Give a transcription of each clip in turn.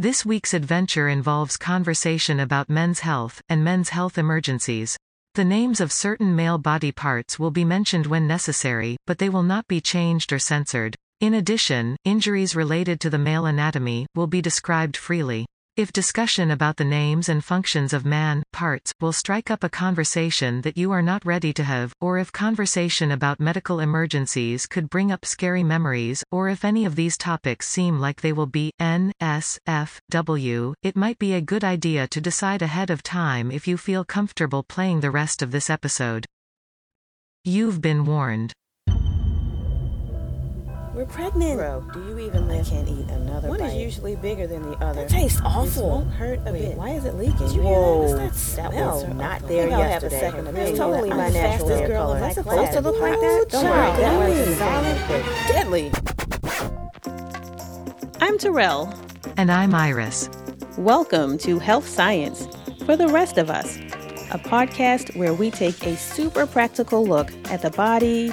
This week's adventure involves conversation about men's health and men's health emergencies. The names of certain male body parts will be mentioned when necessary, but they will not be changed or censored. In addition, injuries related to the male anatomy will be described freely. If discussion about the names and functions of man parts will strike up a conversation that you are not ready to have, or if conversation about medical emergencies could bring up scary memories, or if any of these topics seem like they will be N, S, F, W, it might be a good idea to decide ahead of time if you feel comfortable playing the rest of this episode. You've been warned. We're pregnant. Bro, do you even live? I can't eat another One bite. is usually bigger than the other. That tastes This awful. won't hurt a Wait, bit. why is it leaking? Did you Whoa, hear that? What's that that smell? was not I there think I'll have a yesterday. second It's opinion. totally I'm my the natural fastest hair girl in color. my It's supposed to look like that? Don't child, worry, that that was was solid deadly. I'm Terrell. And I'm Iris. Welcome to Health Science for the Rest of Us, a podcast where we take a super practical look at the body,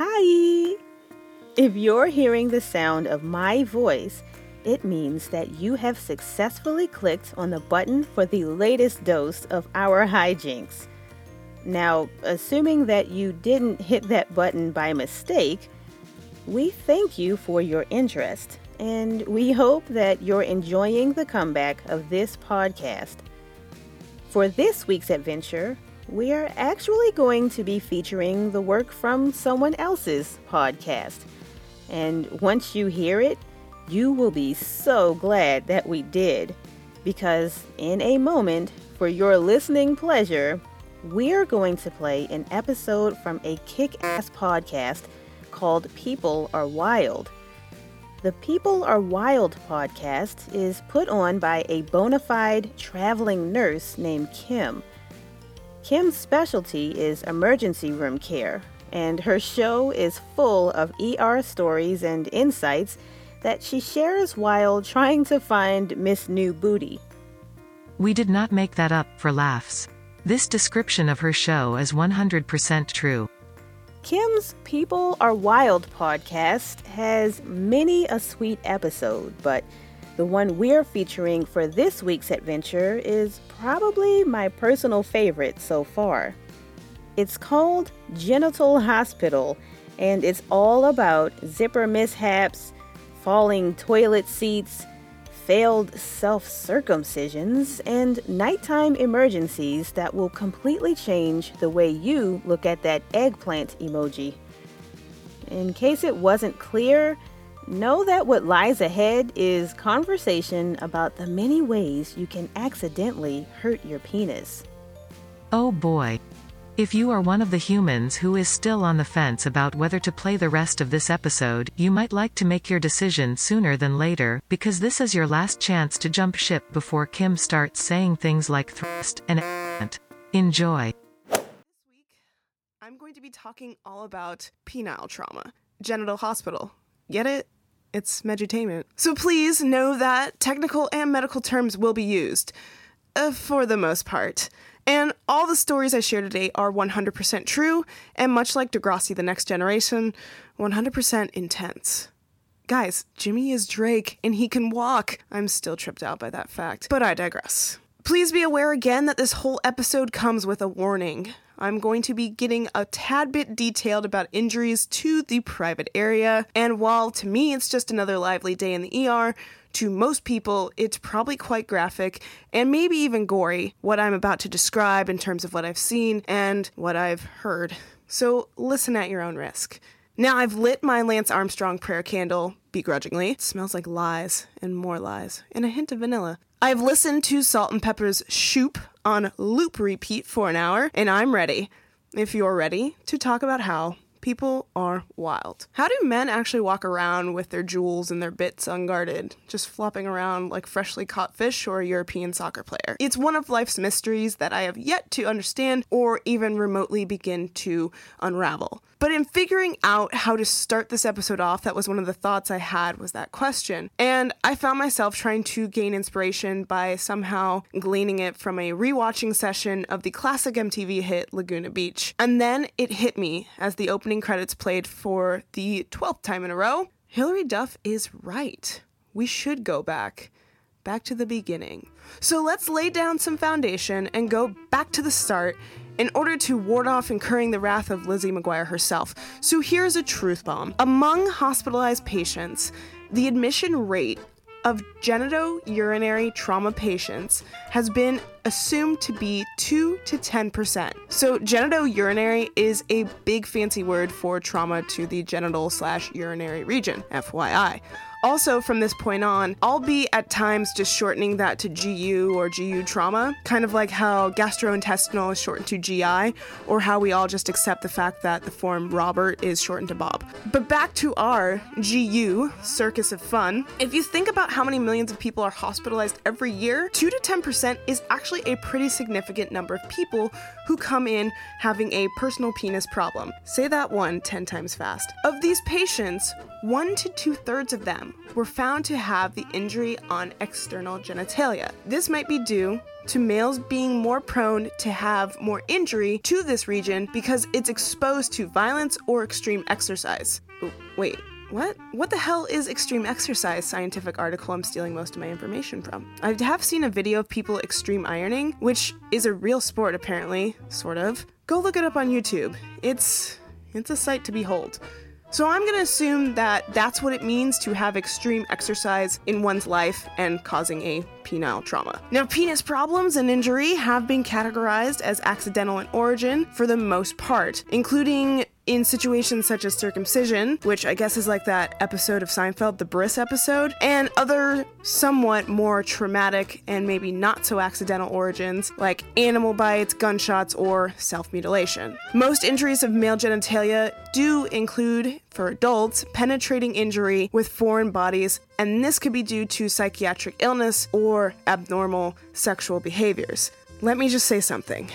Hi! If you're hearing the sound of my voice, it means that you have successfully clicked on the button for the latest dose of our hijinks. Now, assuming that you didn't hit that button by mistake, we thank you for your interest, and we hope that you're enjoying the comeback of this podcast. For this week's adventure, we're actually going to be featuring the work from someone else's podcast. And once you hear it, you will be so glad that we did. Because in a moment, for your listening pleasure, we're going to play an episode from a kick ass podcast called People Are Wild. The People Are Wild podcast is put on by a bona fide traveling nurse named Kim. Kim's specialty is emergency room care, and her show is full of ER stories and insights that she shares while trying to find Miss New Booty. We did not make that up for laughs. This description of her show is 100% true. Kim's People Are Wild podcast has many a sweet episode, but the one we're featuring for this week's adventure is probably my personal favorite so far. It's called Genital Hospital, and it's all about zipper mishaps, falling toilet seats, failed self circumcisions, and nighttime emergencies that will completely change the way you look at that eggplant emoji. In case it wasn't clear, know that what lies ahead is conversation about the many ways you can accidentally hurt your penis. Oh boy. If you are one of the humans who is still on the fence about whether to play the rest of this episode, you might like to make your decision sooner than later, because this is your last chance to jump ship before Kim starts saying things like thrust and ant. Enjoy. This week, I'm going to be talking all about penile trauma, genital hospital. Get it? It's medutainment. So please know that technical and medical terms will be used, uh, for the most part. And all the stories I share today are 100% true, and much like Degrassi The Next Generation, 100% intense. Guys, Jimmy is Drake and he can walk. I'm still tripped out by that fact, but I digress. Please be aware again that this whole episode comes with a warning. I'm going to be getting a tad bit detailed about injuries to the private area, and while to me it's just another lively day in the ER, to most people it's probably quite graphic and maybe even gory what I'm about to describe in terms of what I've seen and what I've heard. So listen at your own risk. Now I've lit my Lance Armstrong prayer candle begrudgingly. It smells like lies and more lies and a hint of vanilla. I've listened to Salt-N-Pepa's Shoop on loop repeat for an hour, and I'm ready, if you're ready, to talk about how People are wild. How do men actually walk around with their jewels and their bits unguarded, just flopping around like freshly caught fish or a European soccer player? It's one of life's mysteries that I have yet to understand or even remotely begin to unravel. But in figuring out how to start this episode off, that was one of the thoughts I had was that question. And I found myself trying to gain inspiration by somehow gleaning it from a rewatching session of the classic MTV hit Laguna Beach. And then it hit me as the opening credits played for the 12th time in a row. Hilary Duff is right. We should go back back to the beginning. So let's lay down some foundation and go back to the start in order to ward off incurring the wrath of Lizzie McGuire herself. So here's a truth bomb. Among hospitalized patients, the admission rate of genitourinary trauma patients has been assumed to be 2 to 10%. So, genitourinary is a big fancy word for trauma to the genital slash urinary region, FYI. Also, from this point on, I'll be at times just shortening that to GU or GU trauma, kind of like how gastrointestinal is shortened to GI, or how we all just accept the fact that the form Robert is shortened to Bob. But back to our GU, Circus of Fun. If you think about how many millions of people are hospitalized every year, 2 to 10% is actually a pretty significant number of people who come in having a personal penis problem. Say that one 10 times fast. Of these patients, one to two thirds of them were found to have the injury on external genitalia. This might be due to males being more prone to have more injury to this region because it's exposed to violence or extreme exercise. Oh, wait, what? What the hell is extreme exercise? Scientific article I'm stealing most of my information from. I have seen a video of people extreme ironing, which is a real sport apparently, sort of. Go look it up on YouTube. It's it's a sight to behold. So I'm going to assume that that's what it means to have extreme exercise in one's life and causing a penile trauma. Now, penis problems and injury have been categorized as accidental in origin for the most part, including in situations such as circumcision, which I guess is like that episode of Seinfeld, the Bris episode, and other somewhat more traumatic and maybe not so accidental origins like animal bites, gunshots, or self mutilation. Most injuries of male genitalia do include, for adults, penetrating injury with foreign bodies, and this could be due to psychiatric illness or abnormal sexual behaviors. Let me just say something.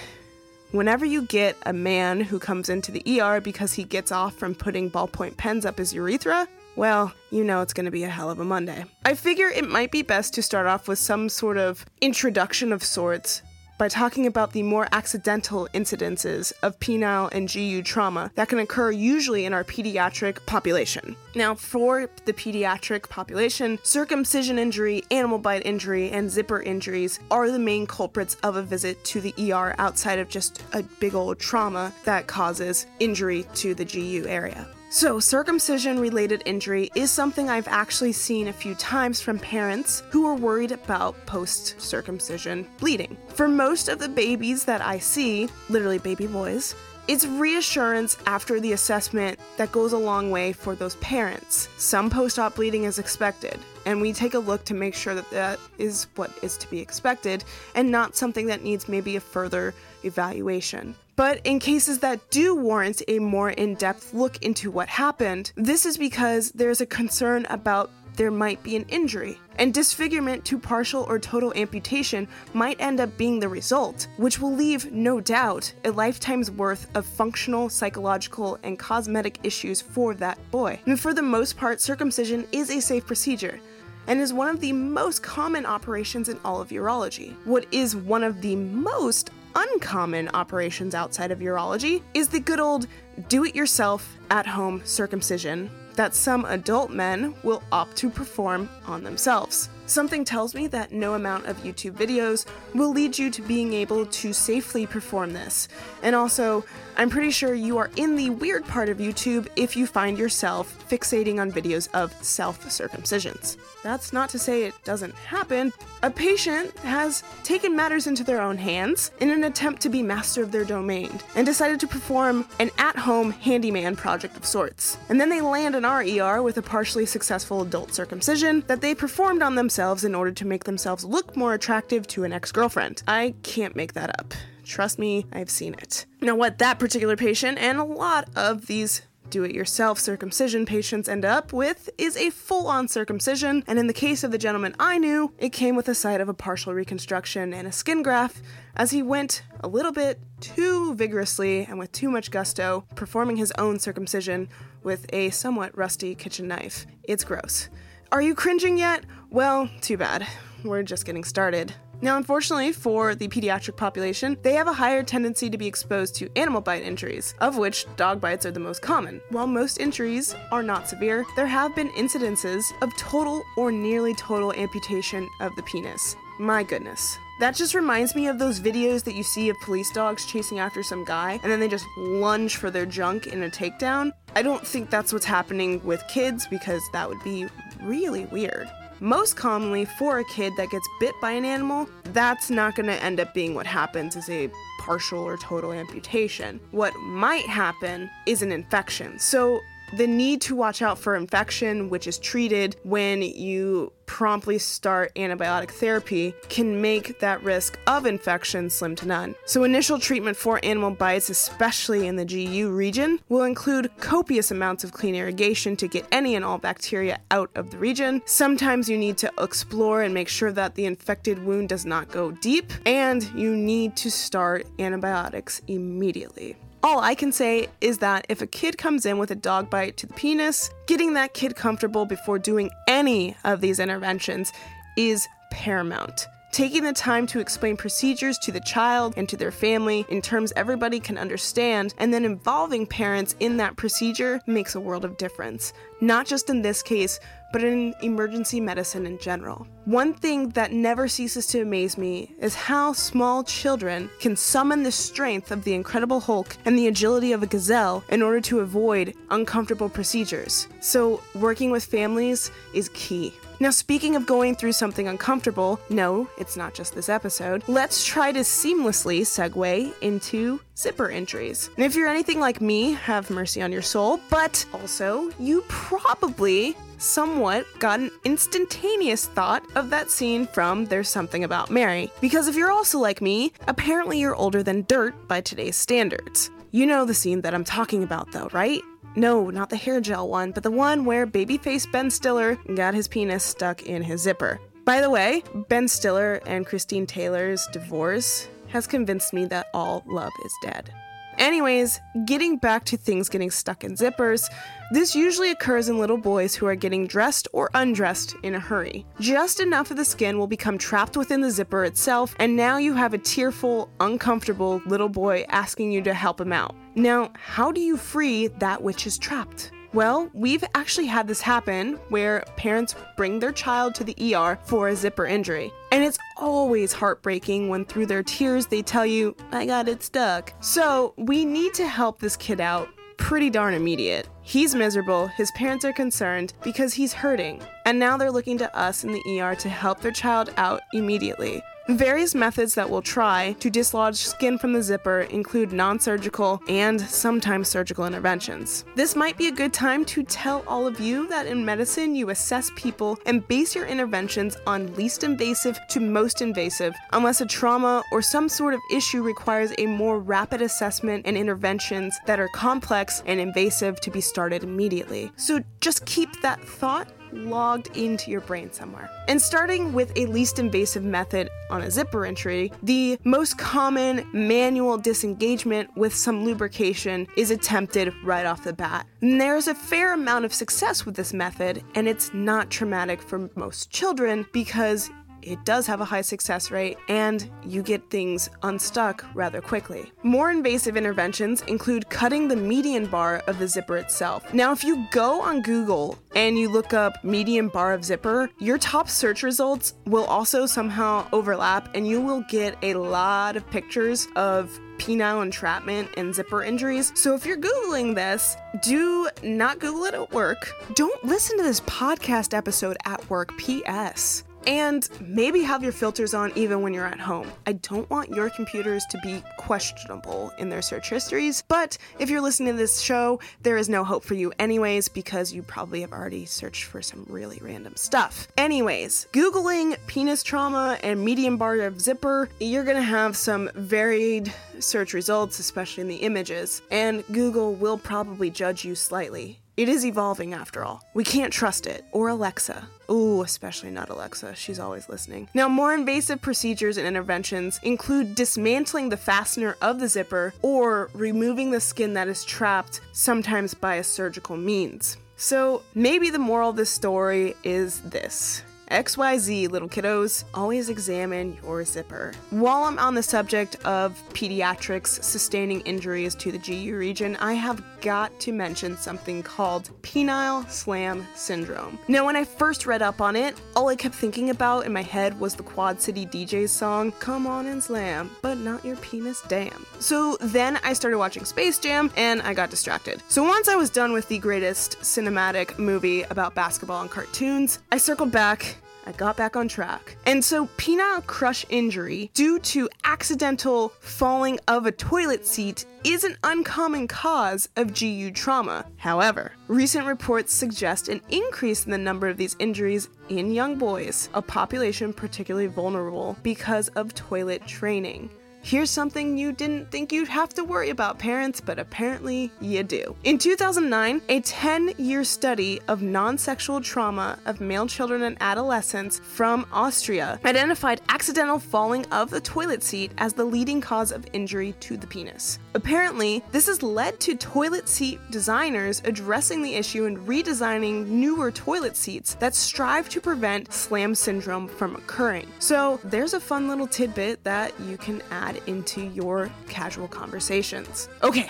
Whenever you get a man who comes into the ER because he gets off from putting ballpoint pens up his urethra, well, you know it's going to be a hell of a Monday. I figure it might be best to start off with some sort of introduction of sorts by talking about the more accidental incidences of penile and GU trauma that can occur usually in our pediatric population. Now, for the pediatric population, circumcision injury, animal bite injury, and zipper injuries are the main culprits of a visit to the ER outside of just a big old trauma that causes injury to the GU area. So, circumcision related injury is something I've actually seen a few times from parents who are worried about post circumcision bleeding. For most of the babies that I see, literally baby boys, it's reassurance after the assessment that goes a long way for those parents. Some post op bleeding is expected, and we take a look to make sure that that is what is to be expected and not something that needs maybe a further evaluation. But in cases that do warrant a more in depth look into what happened, this is because there's a concern about there might be an injury. And disfigurement to partial or total amputation might end up being the result, which will leave, no doubt, a lifetime's worth of functional, psychological, and cosmetic issues for that boy. And for the most part, circumcision is a safe procedure and is one of the most common operations in all of urology. What is one of the most uncommon operations outside of urology is the good old do it yourself at home circumcision that some adult men will opt to perform on themselves. Something tells me that no amount of YouTube videos will lead you to being able to safely perform this. And also, I'm pretty sure you are in the weird part of YouTube if you find yourself fixating on videos of self circumcisions. That's not to say it doesn't happen. A patient has taken matters into their own hands in an attempt to be master of their domain and decided to perform an at home handyman project of sorts. And then they land in our ER with a partially successful adult circumcision that they performed on themselves in order to make themselves look more attractive to an ex girlfriend. I can't make that up. Trust me, I've seen it. Now, what that particular patient and a lot of these do it yourself circumcision patients end up with is a full on circumcision, and in the case of the gentleman I knew, it came with a side of a partial reconstruction and a skin graft, as he went a little bit too vigorously and with too much gusto, performing his own circumcision with a somewhat rusty kitchen knife. It's gross. Are you cringing yet? Well, too bad. We're just getting started. Now, unfortunately for the pediatric population, they have a higher tendency to be exposed to animal bite injuries, of which dog bites are the most common. While most injuries are not severe, there have been incidences of total or nearly total amputation of the penis. My goodness. That just reminds me of those videos that you see of police dogs chasing after some guy and then they just lunge for their junk in a takedown. I don't think that's what's happening with kids because that would be really weird. Most commonly, for a kid that gets bit by an animal, that's not going to end up being what happens as a partial or total amputation. What might happen is an infection. So, the need to watch out for infection, which is treated when you promptly start antibiotic therapy, can make that risk of infection slim to none. So, initial treatment for animal bites, especially in the GU region, will include copious amounts of clean irrigation to get any and all bacteria out of the region. Sometimes you need to explore and make sure that the infected wound does not go deep, and you need to start antibiotics immediately. All I can say is that if a kid comes in with a dog bite to the penis, getting that kid comfortable before doing any of these interventions is paramount. Taking the time to explain procedures to the child and to their family in terms everybody can understand, and then involving parents in that procedure makes a world of difference. Not just in this case, but in emergency medicine in general. One thing that never ceases to amaze me is how small children can summon the strength of the Incredible Hulk and the agility of a gazelle in order to avoid uncomfortable procedures. So, working with families is key. Now, speaking of going through something uncomfortable, no, it's not just this episode, let's try to seamlessly segue into zipper entries. And if you're anything like me, have mercy on your soul, but also, you probably somewhat got an instantaneous thought of that scene from There's Something About Mary. Because if you're also like me, apparently you're older than dirt by today's standards. You know the scene that I'm talking about, though, right? No, not the hair gel one, but the one where babyface Ben Stiller got his penis stuck in his zipper. By the way, Ben Stiller and Christine Taylor's divorce has convinced me that all love is dead. Anyways, getting back to things getting stuck in zippers, this usually occurs in little boys who are getting dressed or undressed in a hurry. Just enough of the skin will become trapped within the zipper itself, and now you have a tearful, uncomfortable little boy asking you to help him out. Now, how do you free that which is trapped? Well, we've actually had this happen where parents bring their child to the ER for a zipper injury. And it's always heartbreaking when through their tears they tell you, I got it stuck. So we need to help this kid out pretty darn immediate. He's miserable, his parents are concerned because he's hurting, and now they're looking to us in the ER to help their child out immediately. Various methods that we'll try to dislodge skin from the zipper include non surgical and sometimes surgical interventions. This might be a good time to tell all of you that in medicine you assess people and base your interventions on least invasive to most invasive, unless a trauma or some sort of issue requires a more rapid assessment and interventions that are complex and invasive to be started immediately. So just keep that thought logged into your brain somewhere. And starting with a least invasive method on a zipper entry, the most common manual disengagement with some lubrication is attempted right off the bat. And there's a fair amount of success with this method, and it's not traumatic for most children because it does have a high success rate, and you get things unstuck rather quickly. More invasive interventions include cutting the median bar of the zipper itself. Now, if you go on Google and you look up median bar of zipper, your top search results will also somehow overlap, and you will get a lot of pictures of penile entrapment and zipper injuries. So if you're Googling this, do not Google it at work. Don't listen to this podcast episode at work, P.S. and maybe have your filters on even when you're at home. I don't want your computers to be questionable in their search histories, but if you're listening to this show, there is no hope for you, anyways, because you probably have already searched for some really random stuff. Anyways, Googling penis trauma and medium bar of zipper, you're gonna have some varied search results, especially in the images, and Google will probably judge you slightly. It is evolving after all. We can't trust it. Or Alexa. Ooh, especially not Alexa. She's always listening. Now, more invasive procedures and interventions include dismantling the fastener of the zipper or removing the skin that is trapped, sometimes by a surgical means. So, maybe the moral of this story is this. XYZ, little kiddos, always examine your zipper. While I'm on the subject of pediatrics sustaining injuries to the GU region, I have got to mention something called penile slam syndrome. Now, when I first read up on it, all I kept thinking about in my head was the Quad City DJ's song, Come On and Slam, but not your penis, damn. So then I started watching Space Jam and I got distracted. So once I was done with the greatest cinematic movie about basketball and cartoons, I circled back I got back on track. And so, penile crush injury due to accidental falling of a toilet seat is an uncommon cause of GU trauma. However, recent reports suggest an increase in the number of these injuries in young boys, a population particularly vulnerable because of toilet training. Here's something you didn't think you'd have to worry about, parents, but apparently you do. In 2009, a 10 year study of non sexual trauma of male children and adolescents from Austria identified accidental falling of the toilet seat as the leading cause of injury to the penis. Apparently, this has led to toilet seat designers addressing the issue and redesigning newer toilet seats that strive to prevent slam syndrome from occurring. So, there's a fun little tidbit that you can add into your casual conversations. Okay.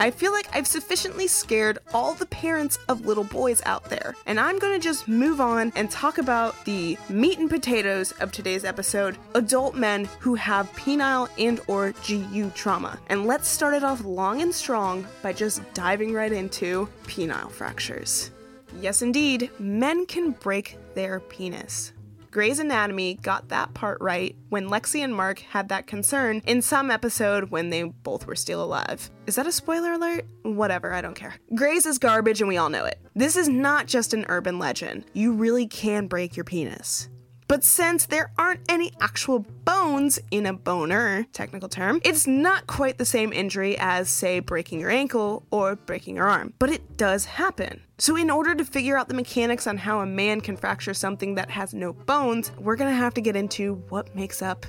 I feel like I've sufficiently scared all the parents of little boys out there, and I'm gonna just move on and talk about the meat and potatoes of today's episode, adult men who have penile and or GU trauma. And let's start it off long and strong by just diving right into penile fractures. Yes, indeed, men can break their penis. Grey's Anatomy got that part right when Lexi and Mark had that concern in some episode when they both were still alive. Is that a spoiler alert? Whatever, I don't care. Grey's is garbage and we all know it. This is not just an urban legend. You really can break your penis. But since there aren't any actual bones in a boner, technical term, it's not quite the same injury as, say, breaking your ankle or breaking your arm. But it does happen. So, in order to figure out the mechanics on how a man can fracture something that has no bones, we're gonna have to get into what makes up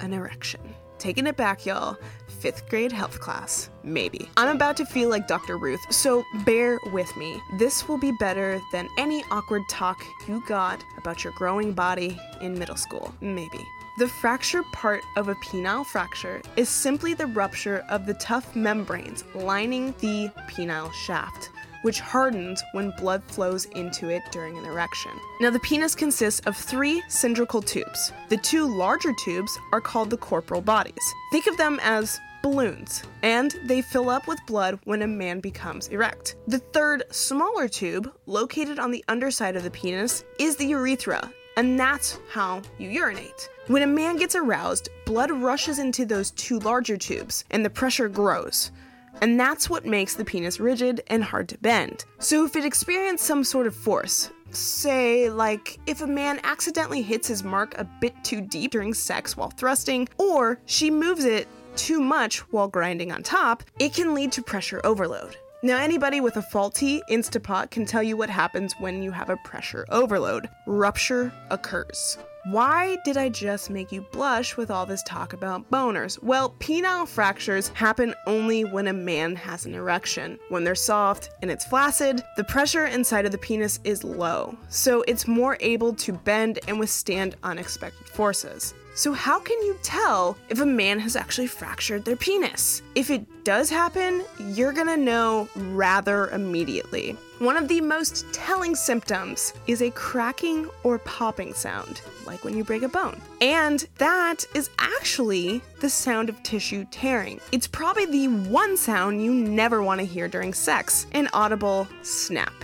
an erection. Taking it back, y'all. Fifth grade health class. Maybe. I'm about to feel like Dr. Ruth, so bear with me. This will be better than any awkward talk you got about your growing body in middle school. Maybe. The fracture part of a penile fracture is simply the rupture of the tough membranes lining the penile shaft which hardens when blood flows into it during an erection. Now, the penis consists of three cylindrical tubes. The two larger tubes are called the corporal bodies. Think of them as balloons, and they fill up with blood when a man becomes erect. The third, smaller tube, located on the underside of the penis, is the urethra, and that's how you urinate. When a man gets aroused, blood rushes into those two larger tubes, and the pressure grows. And that's what makes the penis rigid and hard to bend. So if it experienced some sort of force, say, like if a man accidentally hits his mark a bit too deep during sex while thrusting, or she moves it too much while grinding on top, it can lead to pressure overload. Now, anybody with a faulty Instapot can tell you what happens when you have a pressure overload. Rupture occurs. Why did I just make you blush with all this talk about boners? Well, penile fractures happen only when a man has an erection. When they're soft and it's flaccid, the pressure inside of the penis is low, so it's more able to bend and withstand unexpected forces. So, how can you tell if a man has actually fractured their penis? If it does happen, you're gonna know rather immediately. One of the most telling symptoms is a cracking or popping sound, like when you break a bone. And that is actually the sound of tissue tearing. It's probably the one sound you never wanna hear during sex an audible snap.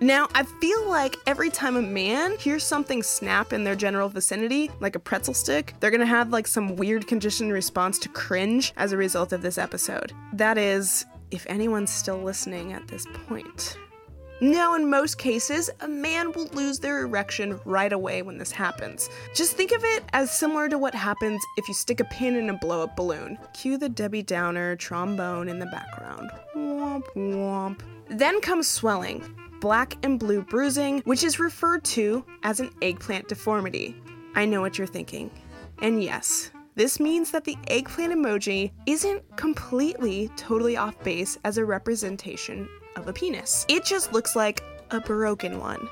Now, I feel like every time a man hears something snap in their general vicinity, like a pretzel stick, they're gonna have like some weird conditioned response to cringe as a result of this episode. That is, if anyone's still listening at this point. Now, in most cases, a man will lose their erection right away when this happens. Just think of it as similar to what happens if you stick a pin in a blow up balloon. Cue the Debbie Downer trombone in the background. Womp womp. Then comes swelling, black and blue bruising, which is referred to as an eggplant deformity. I know what you're thinking. And yes, this means that the eggplant emoji isn't completely totally off base as a representation of a penis. It just looks like a broken one.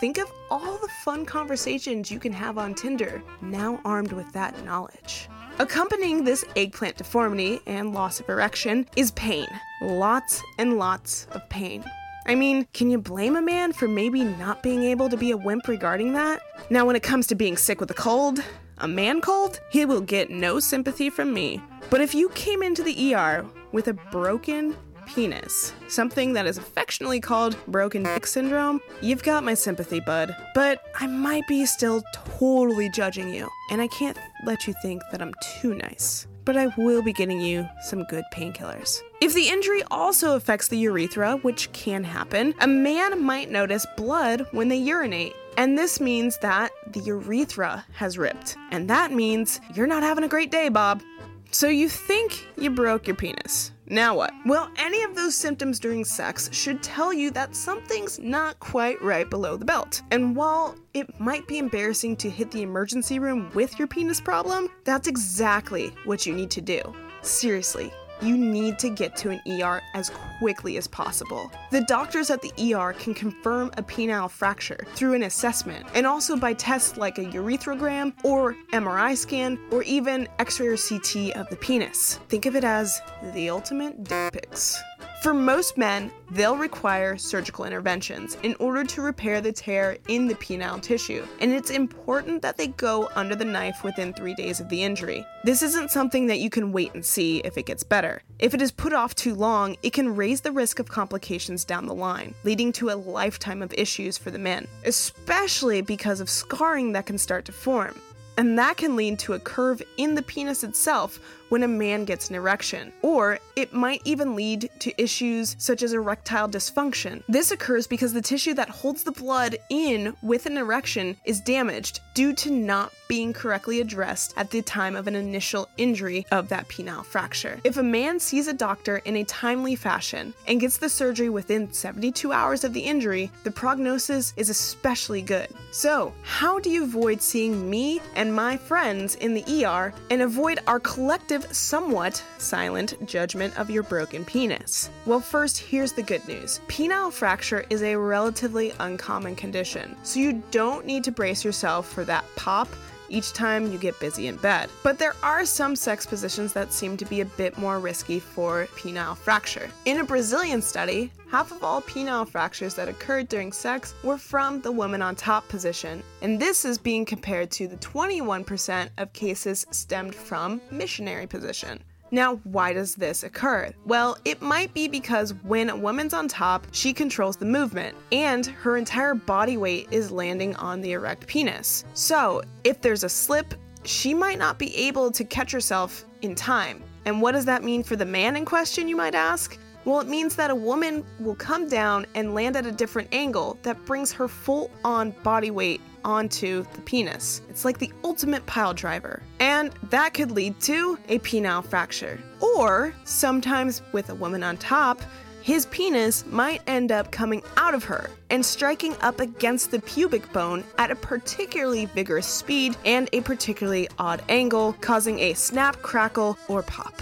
Think of all the fun conversations you can have on Tinder, now armed with that knowledge. Accompanying this eggplant deformity and loss of erection is pain. Lots and lots of pain. I mean, can you blame a man for maybe not being able to be a wimp regarding that? Now, when it comes to being sick with a cold, a man cold, he will get no sympathy from me. But if you came into the ER with a broken penis, something that is affectionately called broken dick syndrome, you've got my sympathy, bud. But I might be still totally judging you, and I can't let you think that I'm too nice. But I will be getting you some good painkillers. If the injury also affects the urethra, which can happen, a man might notice blood when they urinate. And this means that the urethra has ripped. And that means you're not having a great day, Bob. So you think you broke your penis. Now what? Well, any of those symptoms during sex should tell you that something's not quite right below the belt. And while it might be embarrassing to hit the emergency room with your penis problem, that's exactly what you need to do. Seriously, you need to get to an ER as quickly as possible. The doctors at the ER can confirm a penile fracture through an assessment and also by tests like a urethrogram or MRI scan or even X ray or CT of the penis. Think of it as the ultimate dick pics. For most men, they'll require surgical interventions in order to repair the tear in the penile tissue, and it's important that they go under the knife within three days of the injury. This isn't something that you can wait and see if it gets better. If it is put off too long, it can raise the risk of complications down the line, leading to a lifetime of issues for the men, especially because of scarring that can start to form. And that can lead to a curve in the penis itself when a man gets an erection. Or it might even lead to issues such as erectile dysfunction. This occurs because the tissue that holds the blood in with an erection is damaged due to not being correctly addressed at the time of an initial injury of that penile fracture. If a man sees a doctor in a timely fashion and gets the surgery within 72 hours of the injury, the prognosis is especially good. So, how do you avoid seeing me and my friends in the ER and avoid our collective, somewhat silent judgment of your broken penis? Well, first, here's the good news penile fracture is a relatively uncommon condition, so you don't need to brace yourself for that pop each time you get busy in bed. But there are some sex positions that seem to be a bit more risky for penile fracture. In a Brazilian study, half of all penile fractures that occurred during sex were from the woman on top position, and this is being compared to the 21% of cases stemmed from missionary position. Now, why does this occur? Well, it might be because when a woman's on top, she controls the movement, and her entire body weight is landing on the erect penis. So, if there's a slip, she might not be able to catch herself in time. And what does that mean for the man in question, you might ask? Well, it means that a woman will come down and land at a different angle that brings her full on body weight onto the penis. It's like the ultimate pile driver. And that could lead to a penile fracture. Or sometimes with a woman on top, his penis might end up coming out of her and striking up against the pubic bone at a particularly vigorous speed and a particularly odd angle, causing a snap, crackle, or pop.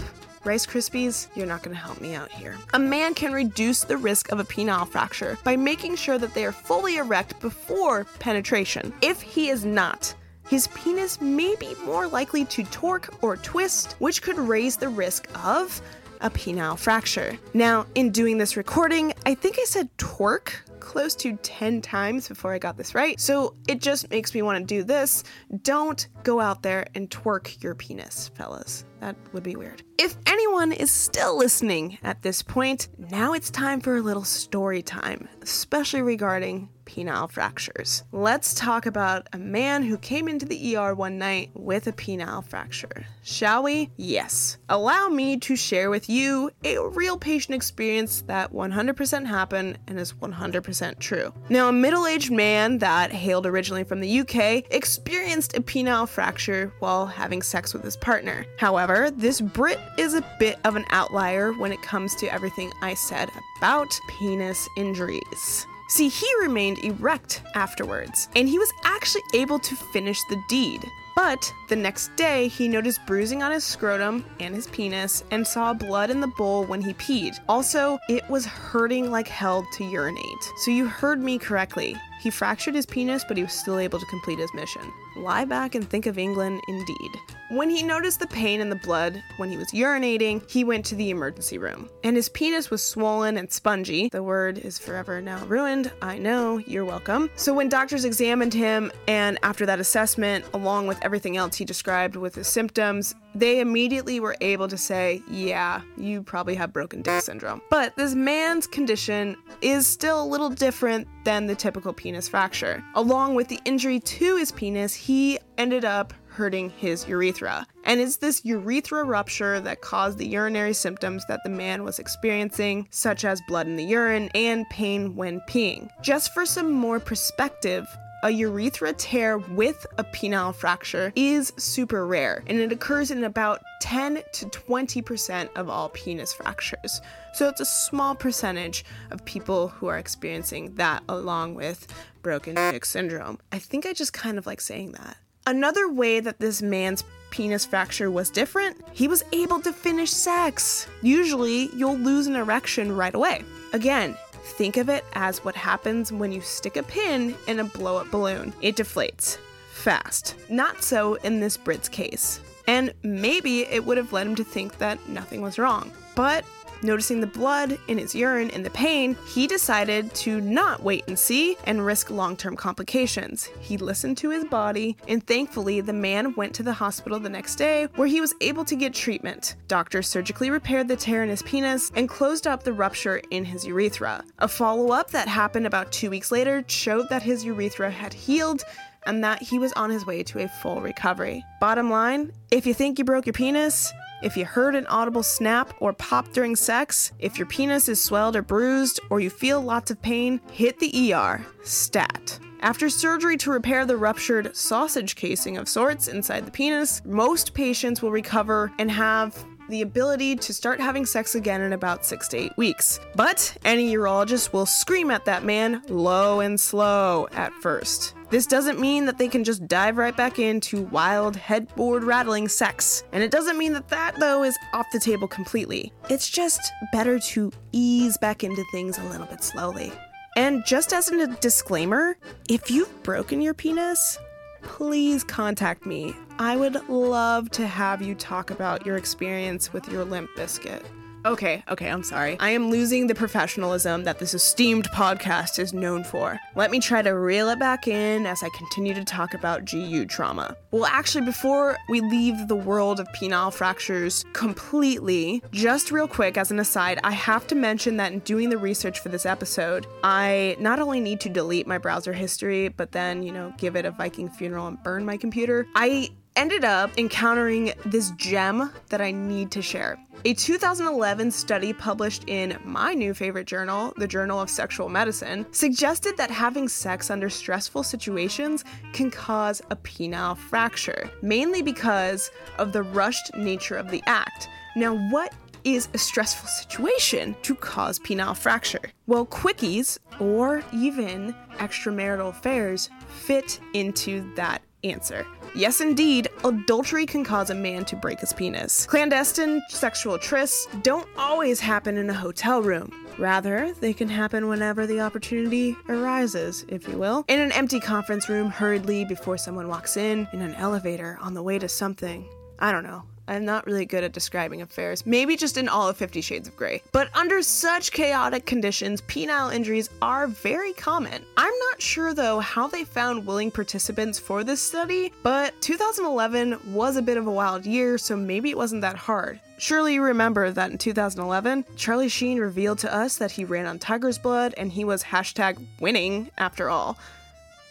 Rice Krispies, you're not going to help me out here. A man can reduce the risk of a penile fracture by making sure that they are fully erect before penetration. If he is not, his penis may be more likely to torque or twist, which could raise the risk of a penile fracture. Now, in doing this recording, I think I said torque close to 10 times before I got this right. So it just makes me want to do this. Don't go out there and twerk your penis, fellas. That would be weird. If anyone is still listening at this point, now it's time for a little story time, especially regarding penile fractures. Let's talk about a man who came into the ER one night with a penile fracture. Shall we? Yes. Allow me to share with you a real patient experience that 100% happened and is 100% true. Now, a middle aged man that hailed originally from the UK experienced a penile fracture while having sex with his partner. However, this Brit is a bit of an outlier when it comes to everything I said about penis injuries. See, he remained erect afterwards, and he was actually able to finish the deed. But the next day, he noticed bruising on his scrotum and his penis and saw blood in the bowl when he peed. Also, it was hurting like hell to urinate. So you heard me correctly. He fractured his penis, but he was still able to complete his mission. Lie back and think of England indeed. When he noticed the pain in the blood when he was urinating, he went to the emergency room. And his penis was swollen and spongy. The word is forever now ruined. I know, you're welcome. So when doctors examined him, and after that assessment, along with everything else he described with his symptoms, they immediately were able to say, yeah, you probably have broken dick syndrome. But this man's condition is still a little different than the typical penis fracture. Along with the injury to his penis, he ended up hurting his urethra. And it's this urethra rupture that caused the urinary symptoms that the man was experiencing, such as blood in the urine and pain when peeing. Just for some more perspective, a urethra tear with a penile fracture is super rare and it occurs in about 10 to 20% of all penis fractures. So it's a small percentage of people who are experiencing that along with broken dick syndrome. I think I just kind of like saying that. Another way that this man's penis fracture was different, he was able to finish sex. Usually, you'll lose an erection right away. Again, think of it as what happens when you stick a pin in a blow up balloon. It deflates fast. Not so in this Brit's case. And maybe it would have led him to think that nothing was wrong. But Noticing the blood in his urine and the pain, he decided to not wait and see and risk long term complications. He listened to his body, and thankfully, the man went to the hospital the next day where he was able to get treatment. Doctors surgically repaired the tear in his penis and closed up the rupture in his urethra. A follow up that happened about two weeks later showed that his urethra had healed and that he was on his way to a full recovery. Bottom line if you think you broke your penis, if you heard an audible snap or pop during sex, if your penis is swelled or bruised, or you feel lots of pain, hit the ER. Stat. After surgery to repair the ruptured sausage casing of sorts inside the penis, most patients will recover and have the ability to start having sex again in about six to eight weeks. But any urologist will scream at that man low and slow at first. This doesn't mean that they can just dive right back into wild, headboard rattling sex. And it doesn't mean that that, though, is off the table completely. It's just better to ease back into things a little bit slowly. And just as a disclaimer, if you've broken your penis, please contact me. I would love to have you talk about your experience with your limp biscuit. Okay, okay, I'm sorry. I am losing the professionalism that this esteemed podcast is known for. Let me try to reel it back in as I continue to talk about GU trauma. Well, actually, before we leave the world of penile fractures completely, just real quick as an aside, I have to mention that in doing the research for this episode, I not only need to delete my browser history, but then, you know, give it a Viking funeral and burn my computer. I ended up encountering this gem that I need to share. A 2011 study published in my new favorite journal, the Journal of Sexual Medicine, suggested that having sex under stressful situations can cause a penile fracture, mainly because of the rushed nature of the act. Now, what is a stressful situation to cause penile fracture? Well, quickies or even extramarital affairs fit into that answer. Yes, indeed, adultery can cause a man to break his penis. Clandestine sexual trysts don't always happen in a hotel room. Rather, they can happen whenever the opportunity arises, if you will. In an empty conference room, hurriedly before someone walks in, in an elevator, on the way to something. I don't know. I'm not really good at describing affairs. Maybe just in all of Fifty Shades of Grey. But under such chaotic conditions, penile injuries are very common. I'm not sure though how they found willing participants for this study, but 2011 was a bit of a wild year, so maybe it wasn't that hard. Surely you remember that in 2011, Charlie Sheen revealed to us that he ran on tiger's blood and he was hashtag winning after all.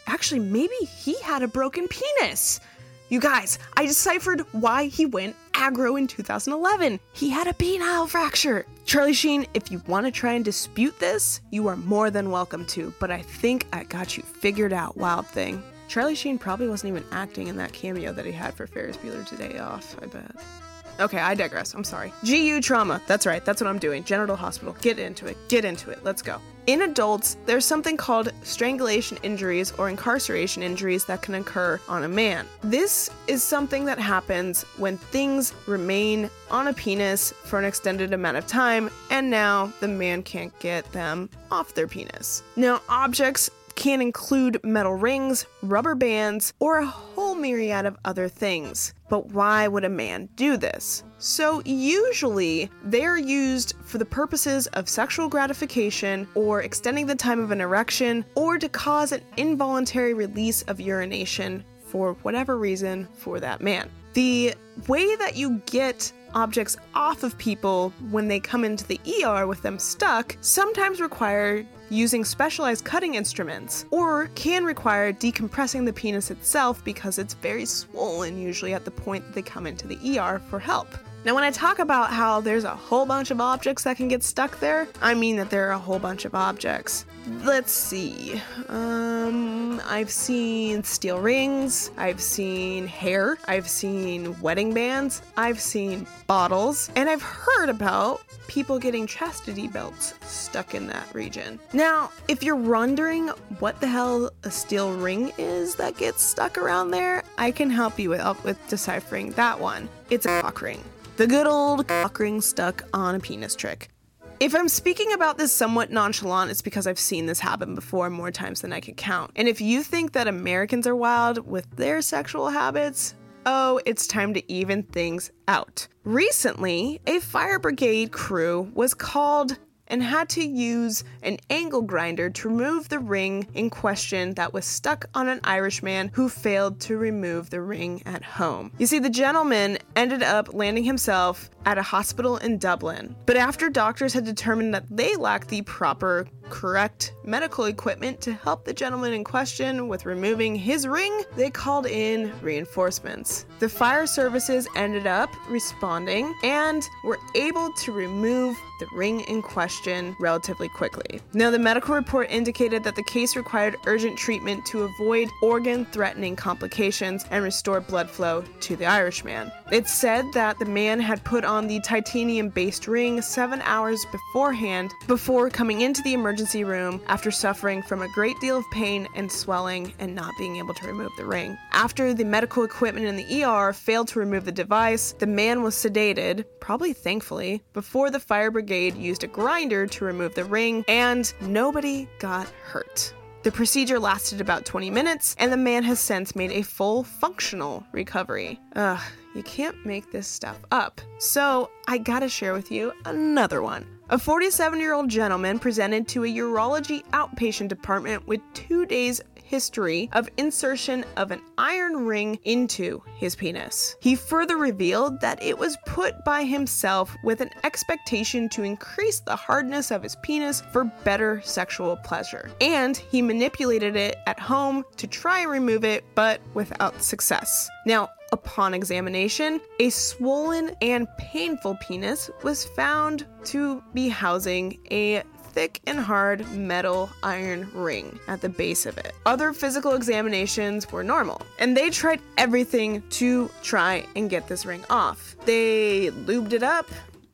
Actually, maybe he had a broken penis. You guys, I deciphered why he went aggro in 2011. He had a penile fracture. Charlie Sheen, if you want to try and dispute this, you are more than welcome to, but I think I got you figured out, Wild Thing. Charlie Sheen probably wasn't even acting in that cameo that he had for Ferris Bueller's Day Off, I bet. Okay, I digress. I'm sorry. GU trauma. That's right. That's what I'm doing. Genital hospital. Get into it. Get into it. Let's go. In adults, there's something called strangulation injuries or incarceration injuries that can occur on a man. This is something that happens when things remain on a penis for an extended amount of time and now the man can't get them off their penis. Now, objects can include metal rings, rubber bands, or a whole myriad of other things. But why would a man do this? So, usually, they're used for the purposes of sexual gratification or extending the time of an erection or to cause an involuntary release of urination for whatever reason for that man. The way that you get objects off of people when they come into the ER with them stuck sometimes require using specialized cutting instruments, or can require decompressing the penis itself because it's very swollen usually at the point that they come into the ER for help. Now, when I talk about how there's a whole bunch of objects that can get stuck there, I mean that there are a whole bunch of objects. Let's see. Um, I've seen steel rings, I've seen hair, I've seen wedding bands, I've seen bottles, and I've heard about people getting chastity belts stuck in that region. Now, if you're wondering what the hell a steel ring is that gets stuck around there, I can help you with, with deciphering that one. It's a cock ring. The good old cock ring stuck on a penis trick. If I'm speaking about this somewhat nonchalant, it's because I've seen this happen before more times than I could count. And if you think that Americans are wild with their sexual habits, oh, it's time to even things out. Recently, a fire brigade crew was called and had to use an angle grinder to remove the ring in question that was stuck on an Irishman who failed to remove the ring at home. You see, the gentleman ended up landing himself at a hospital in Dublin, but after doctors had determined that they lacked the proper correct medical equipment to help the gentleman in question with removing his ring, they called in reinforcements. The fire services ended up responding and were able to remove the ring in question relatively quickly. Now, the medical report indicated that the case required urgent treatment to avoid organ threatening complications and restore blood flow to the Irishman. It said that the man had put on the titanium based ring seven hours beforehand before coming into the emergency room after suffering from a great deal of pain and swelling and not being able to remove the ring. After the medical equipment in the ER failed to remove the device, the man was sedated, probably thankfully, before the fire brigade used a grinder to remove the ring, and nobody got hurt. The procedure lasted about 20 minutes, and the man has since made a full functional recovery. Ugh, you can't make this stuff up. So, I gotta share with you another one. A 47 year old gentleman presented to a urology outpatient department with two days history of insertion of an iron ring into his penis. He further revealed that it was put by himself with an expectation to increase the hardness of his penis for better sexual pleasure. And he manipulated it at home to try and remove it, but without success. Now, Upon examination, a swollen and painful penis was found to be housing a thick and hard metal iron ring at the base of it. Other physical examinations were normal, and they tried everything to try and get this ring off. They lubed it up,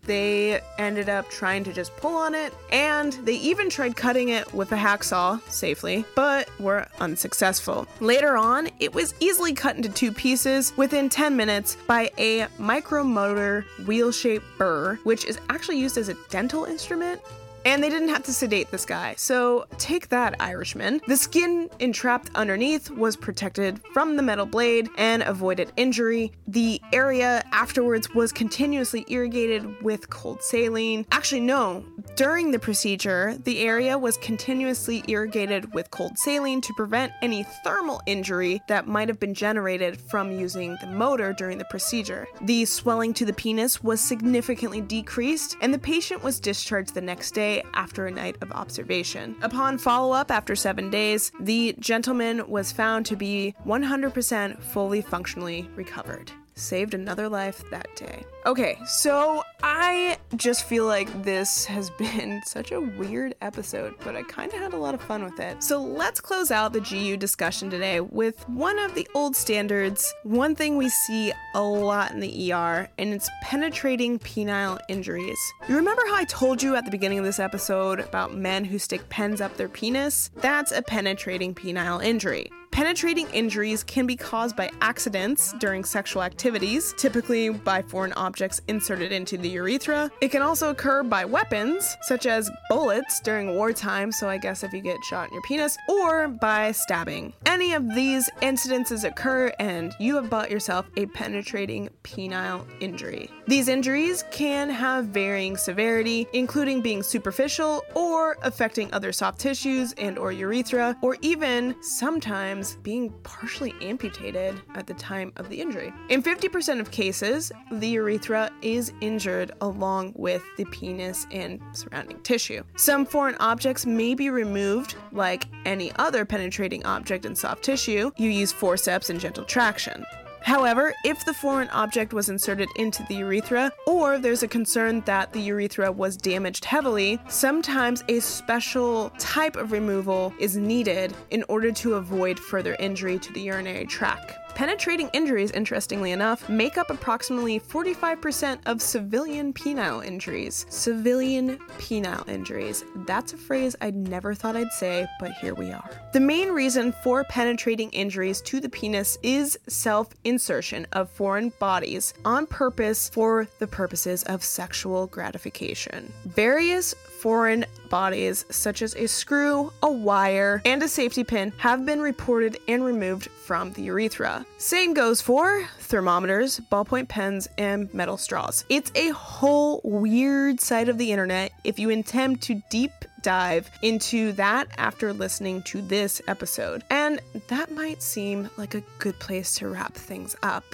they ended up trying to just pull on it, and they even tried cutting it with a hacksaw safely, but were unsuccessful. Later on, it was easily cut into two pieces within 10 minutes by a micromotor wheel shaped burr, which is actually used as a dental instrument And they didn't have to sedate this guy. So take that, Irishman. The skin entrapped underneath was protected from the metal blade and avoided injury. The area afterwards was continuously irrigated with cold saline. Actually, no. During the procedure, the area was continuously irrigated with cold saline to prevent any thermal injury that might have been generated from using the motor during the procedure. The swelling to the penis was significantly decreased, and the patient was discharged the next day after a night of observation. Upon follow up after seven days, the gentleman was found to be 100% fully functionally recovered saved another life that day. Okay, so I just feel like this has been such a weird episode, but I kind of had a lot of fun with it. So let's close out the GU discussion today with one of the old standards, one thing we see a lot in the ER, and it's penetrating penile injuries. You remember how I told you at the beginning of this episode about men who stick pens up their penis? That's a penetrating penile injury. Penetrating injuries can be caused by accidents during sexual activities, typically by foreign objects inserted into the urethra. It can also occur by weapons, such as bullets during wartime, so I guess if you get shot in your penis, or by stabbing. Any of these incidences occur, and you have bought yourself a penetrating penile injury. These injuries can have varying severity, including being superficial or affecting other soft tissues and or urethra, or even sometimes being partially amputated at the time of the injury. In 50% of cases, the urethra is injured along with the penis and surrounding tissue. Some foreign objects may be removed, like any other penetrating object in soft tissue. You use forceps and gentle traction. However, if the foreign object was inserted into the urethra, or there's a concern that the urethra was damaged heavily, sometimes a special type of removal is needed in order to avoid further injury to the urinary tract. Penetrating injuries, interestingly enough, make up approximately 45% of civilian penile injuries. Civilian penile injuries. That's a phrase I'd never thought I'd say, but here we are. The main reason for penetrating injuries to the penis is self insertion of foreign bodies on purpose for the purposes of sexual gratification. Various foreign bodies, such as a screw, a wire, and a safety pin, have been reported and removed from the urethra. Same goes for thermometers, ballpoint pens, and metal straws. It's a whole weird side of the internet if you intend to deep dive into that after listening to this episode. And that might seem like a good place to wrap things up.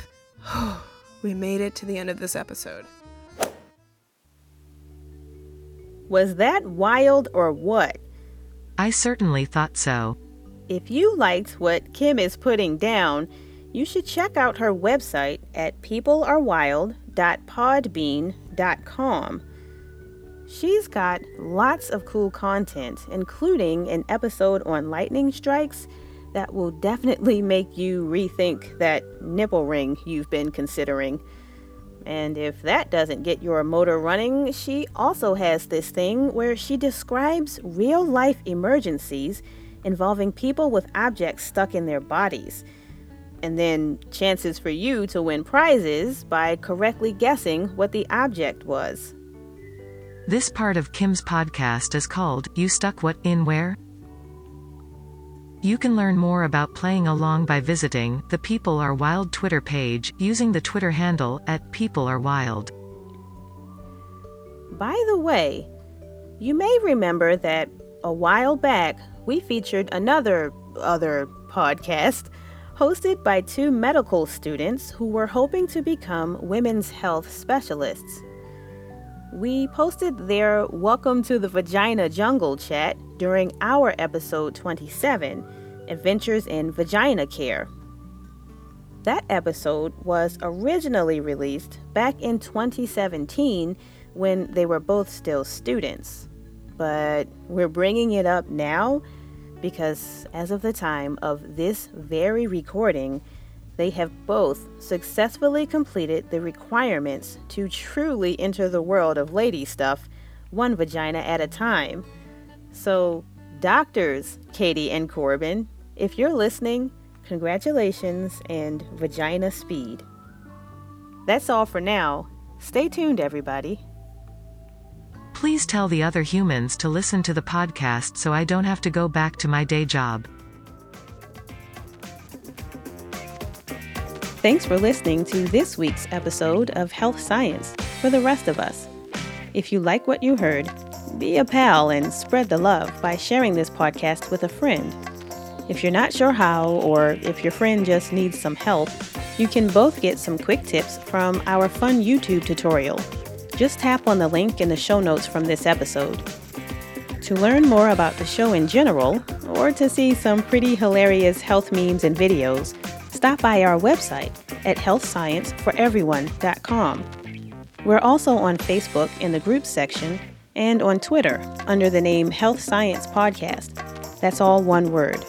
we made it to the end of this episode. Was that wild or what? I certainly thought so. If you liked what Kim is putting down, you should check out her website at peoplearewild.podbean.com. She's got lots of cool content, including an episode on lightning strikes that will definitely make you rethink that nipple ring you've been considering. And if that doesn't get your motor running, she also has this thing where she describes real life emergencies involving people with objects stuck in their bodies. And then chances for you to win prizes by correctly guessing what the object was. This part of Kim's podcast is called You Stuck What In Where? You can learn more about playing along by visiting the People Are Wild Twitter page using the Twitter handle at People Are Wild. By the way, you may remember that a while back we featured another other podcast hosted by two medical students who were hoping to become women's health specialists. We posted their Welcome to the Vagina Jungle chat during our episode 27 Adventures in Vagina Care. That episode was originally released back in 2017 when they were both still students. But we're bringing it up now because, as of the time of this very recording, they have both successfully completed the requirements to truly enter the world of lady stuff, one vagina at a time. So, doctors, Katie and Corbin, if you're listening, congratulations and vagina speed. That's all for now. Stay tuned, everybody. Please tell the other humans to listen to the podcast so I don't have to go back to my day job. Thanks for listening to this week's episode of Health Science for the rest of us. If you like what you heard, be a pal and spread the love by sharing this podcast with a friend. If you're not sure how, or if your friend just needs some help, you can both get some quick tips from our fun YouTube tutorial. Just tap on the link in the show notes from this episode. To learn more about the show in general, or to see some pretty hilarious health memes and videos, stop by our website at healthscienceforeveryone.com. We're also on Facebook in the group section and on Twitter under the name Health Science Podcast. That's all one word.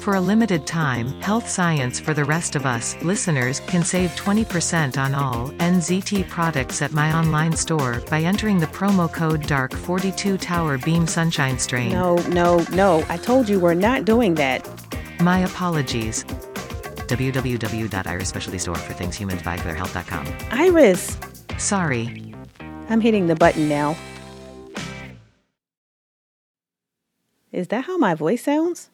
For a limited time, Health Science for the Rest of Us listeners can save 20% on all NZT products at my online store by entering the promo code DARK42 Tower Beam Sunshine Strain. No, no, no. I told you we're not doing that. My apologies. www.iris specialty store for things humans buy for their health.com. Iris, Sorry. I'm hitting the button now. Is that how my voice sounds?